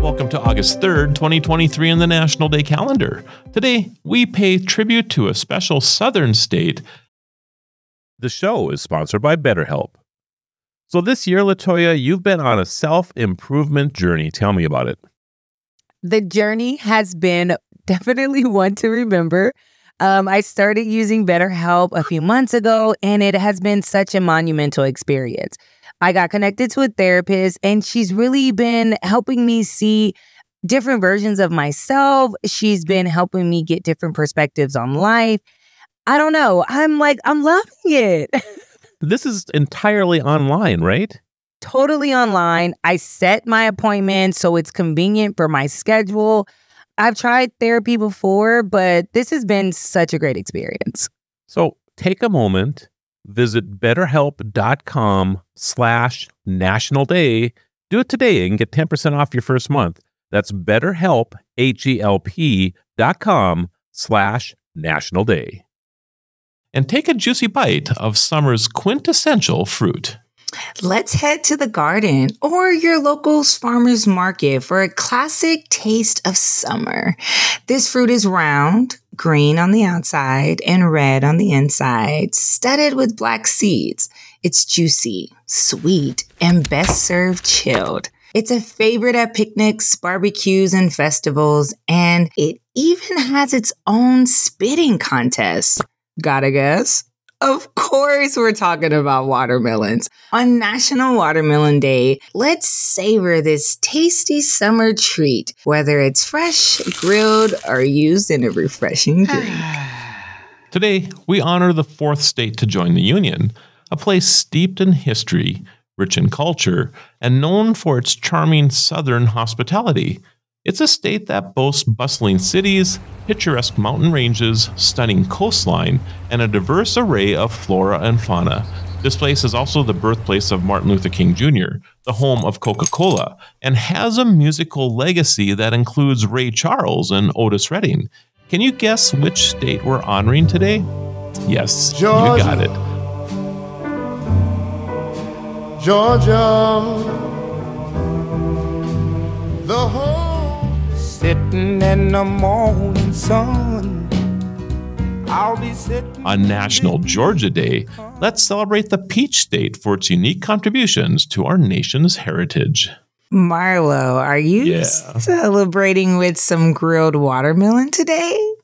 Welcome to August 3rd, 2023 in the National Day calendar. Today, we pay tribute to a special southern state. The show is sponsored by BetterHelp. So this year, Latoya, you've been on a self improvement journey. Tell me about it. The journey has been definitely one to remember. Um, I started using BetterHelp a few months ago, and it has been such a monumental experience. I got connected to a therapist, and she's really been helping me see different versions of myself. She's been helping me get different perspectives on life. I don't know. I'm like, I'm loving it. this is entirely online, right? Totally online. I set my appointment so it's convenient for my schedule. I've tried therapy before, but this has been such a great experience. So take a moment, visit betterhelp.com slash national day. Do it today and get 10% off your first month. That's betterhelp, H-E-L-P dot com slash national day. And take a juicy bite of summer's quintessential fruit. Let's head to the garden or your local farmer's market for a classic taste of summer. This fruit is round, green on the outside, and red on the inside, studded with black seeds. It's juicy, sweet, and best served chilled. It's a favorite at picnics, barbecues, and festivals, and it even has its own spitting contest. Gotta guess? Of course, we're talking about watermelons. On National Watermelon Day, let's savor this tasty summer treat, whether it's fresh, grilled, or used in a refreshing drink. Today, we honor the fourth state to join the Union, a place steeped in history, rich in culture, and known for its charming southern hospitality. It's a state that boasts bustling cities, picturesque mountain ranges, stunning coastline, and a diverse array of flora and fauna. This place is also the birthplace of Martin Luther King Jr., the home of Coca Cola, and has a musical legacy that includes Ray Charles and Otis Redding. Can you guess which state we're honoring today? Yes, Georgia. you got it. Georgia, the whole sitting in the morning sun. On National Georgia Day, let's celebrate the Peach State for its unique contributions to our nation's heritage. Marlo, are you yeah. celebrating with some grilled watermelon today?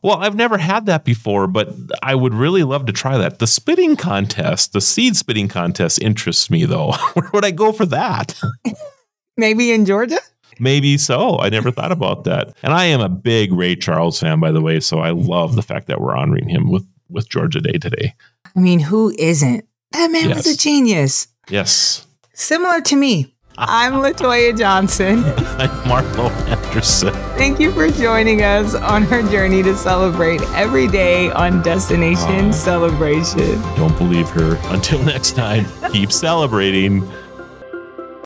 Well, I've never had that before, but I would really love to try that. The spitting contest, the seed spitting contest interests me though. Where would I go for that? Maybe in Georgia? Maybe so. I never thought about that. And I am a big Ray Charles fan, by the way. So I love the fact that we're honoring him with, with Georgia Day today. I mean, who isn't? That man yes. was a genius. Yes. Similar to me. I'm Latoya Johnson. I'm Marlo Anderson. Thank you for joining us on our journey to celebrate every day on Destination uh, Celebration. Don't believe her. Until next time, keep celebrating.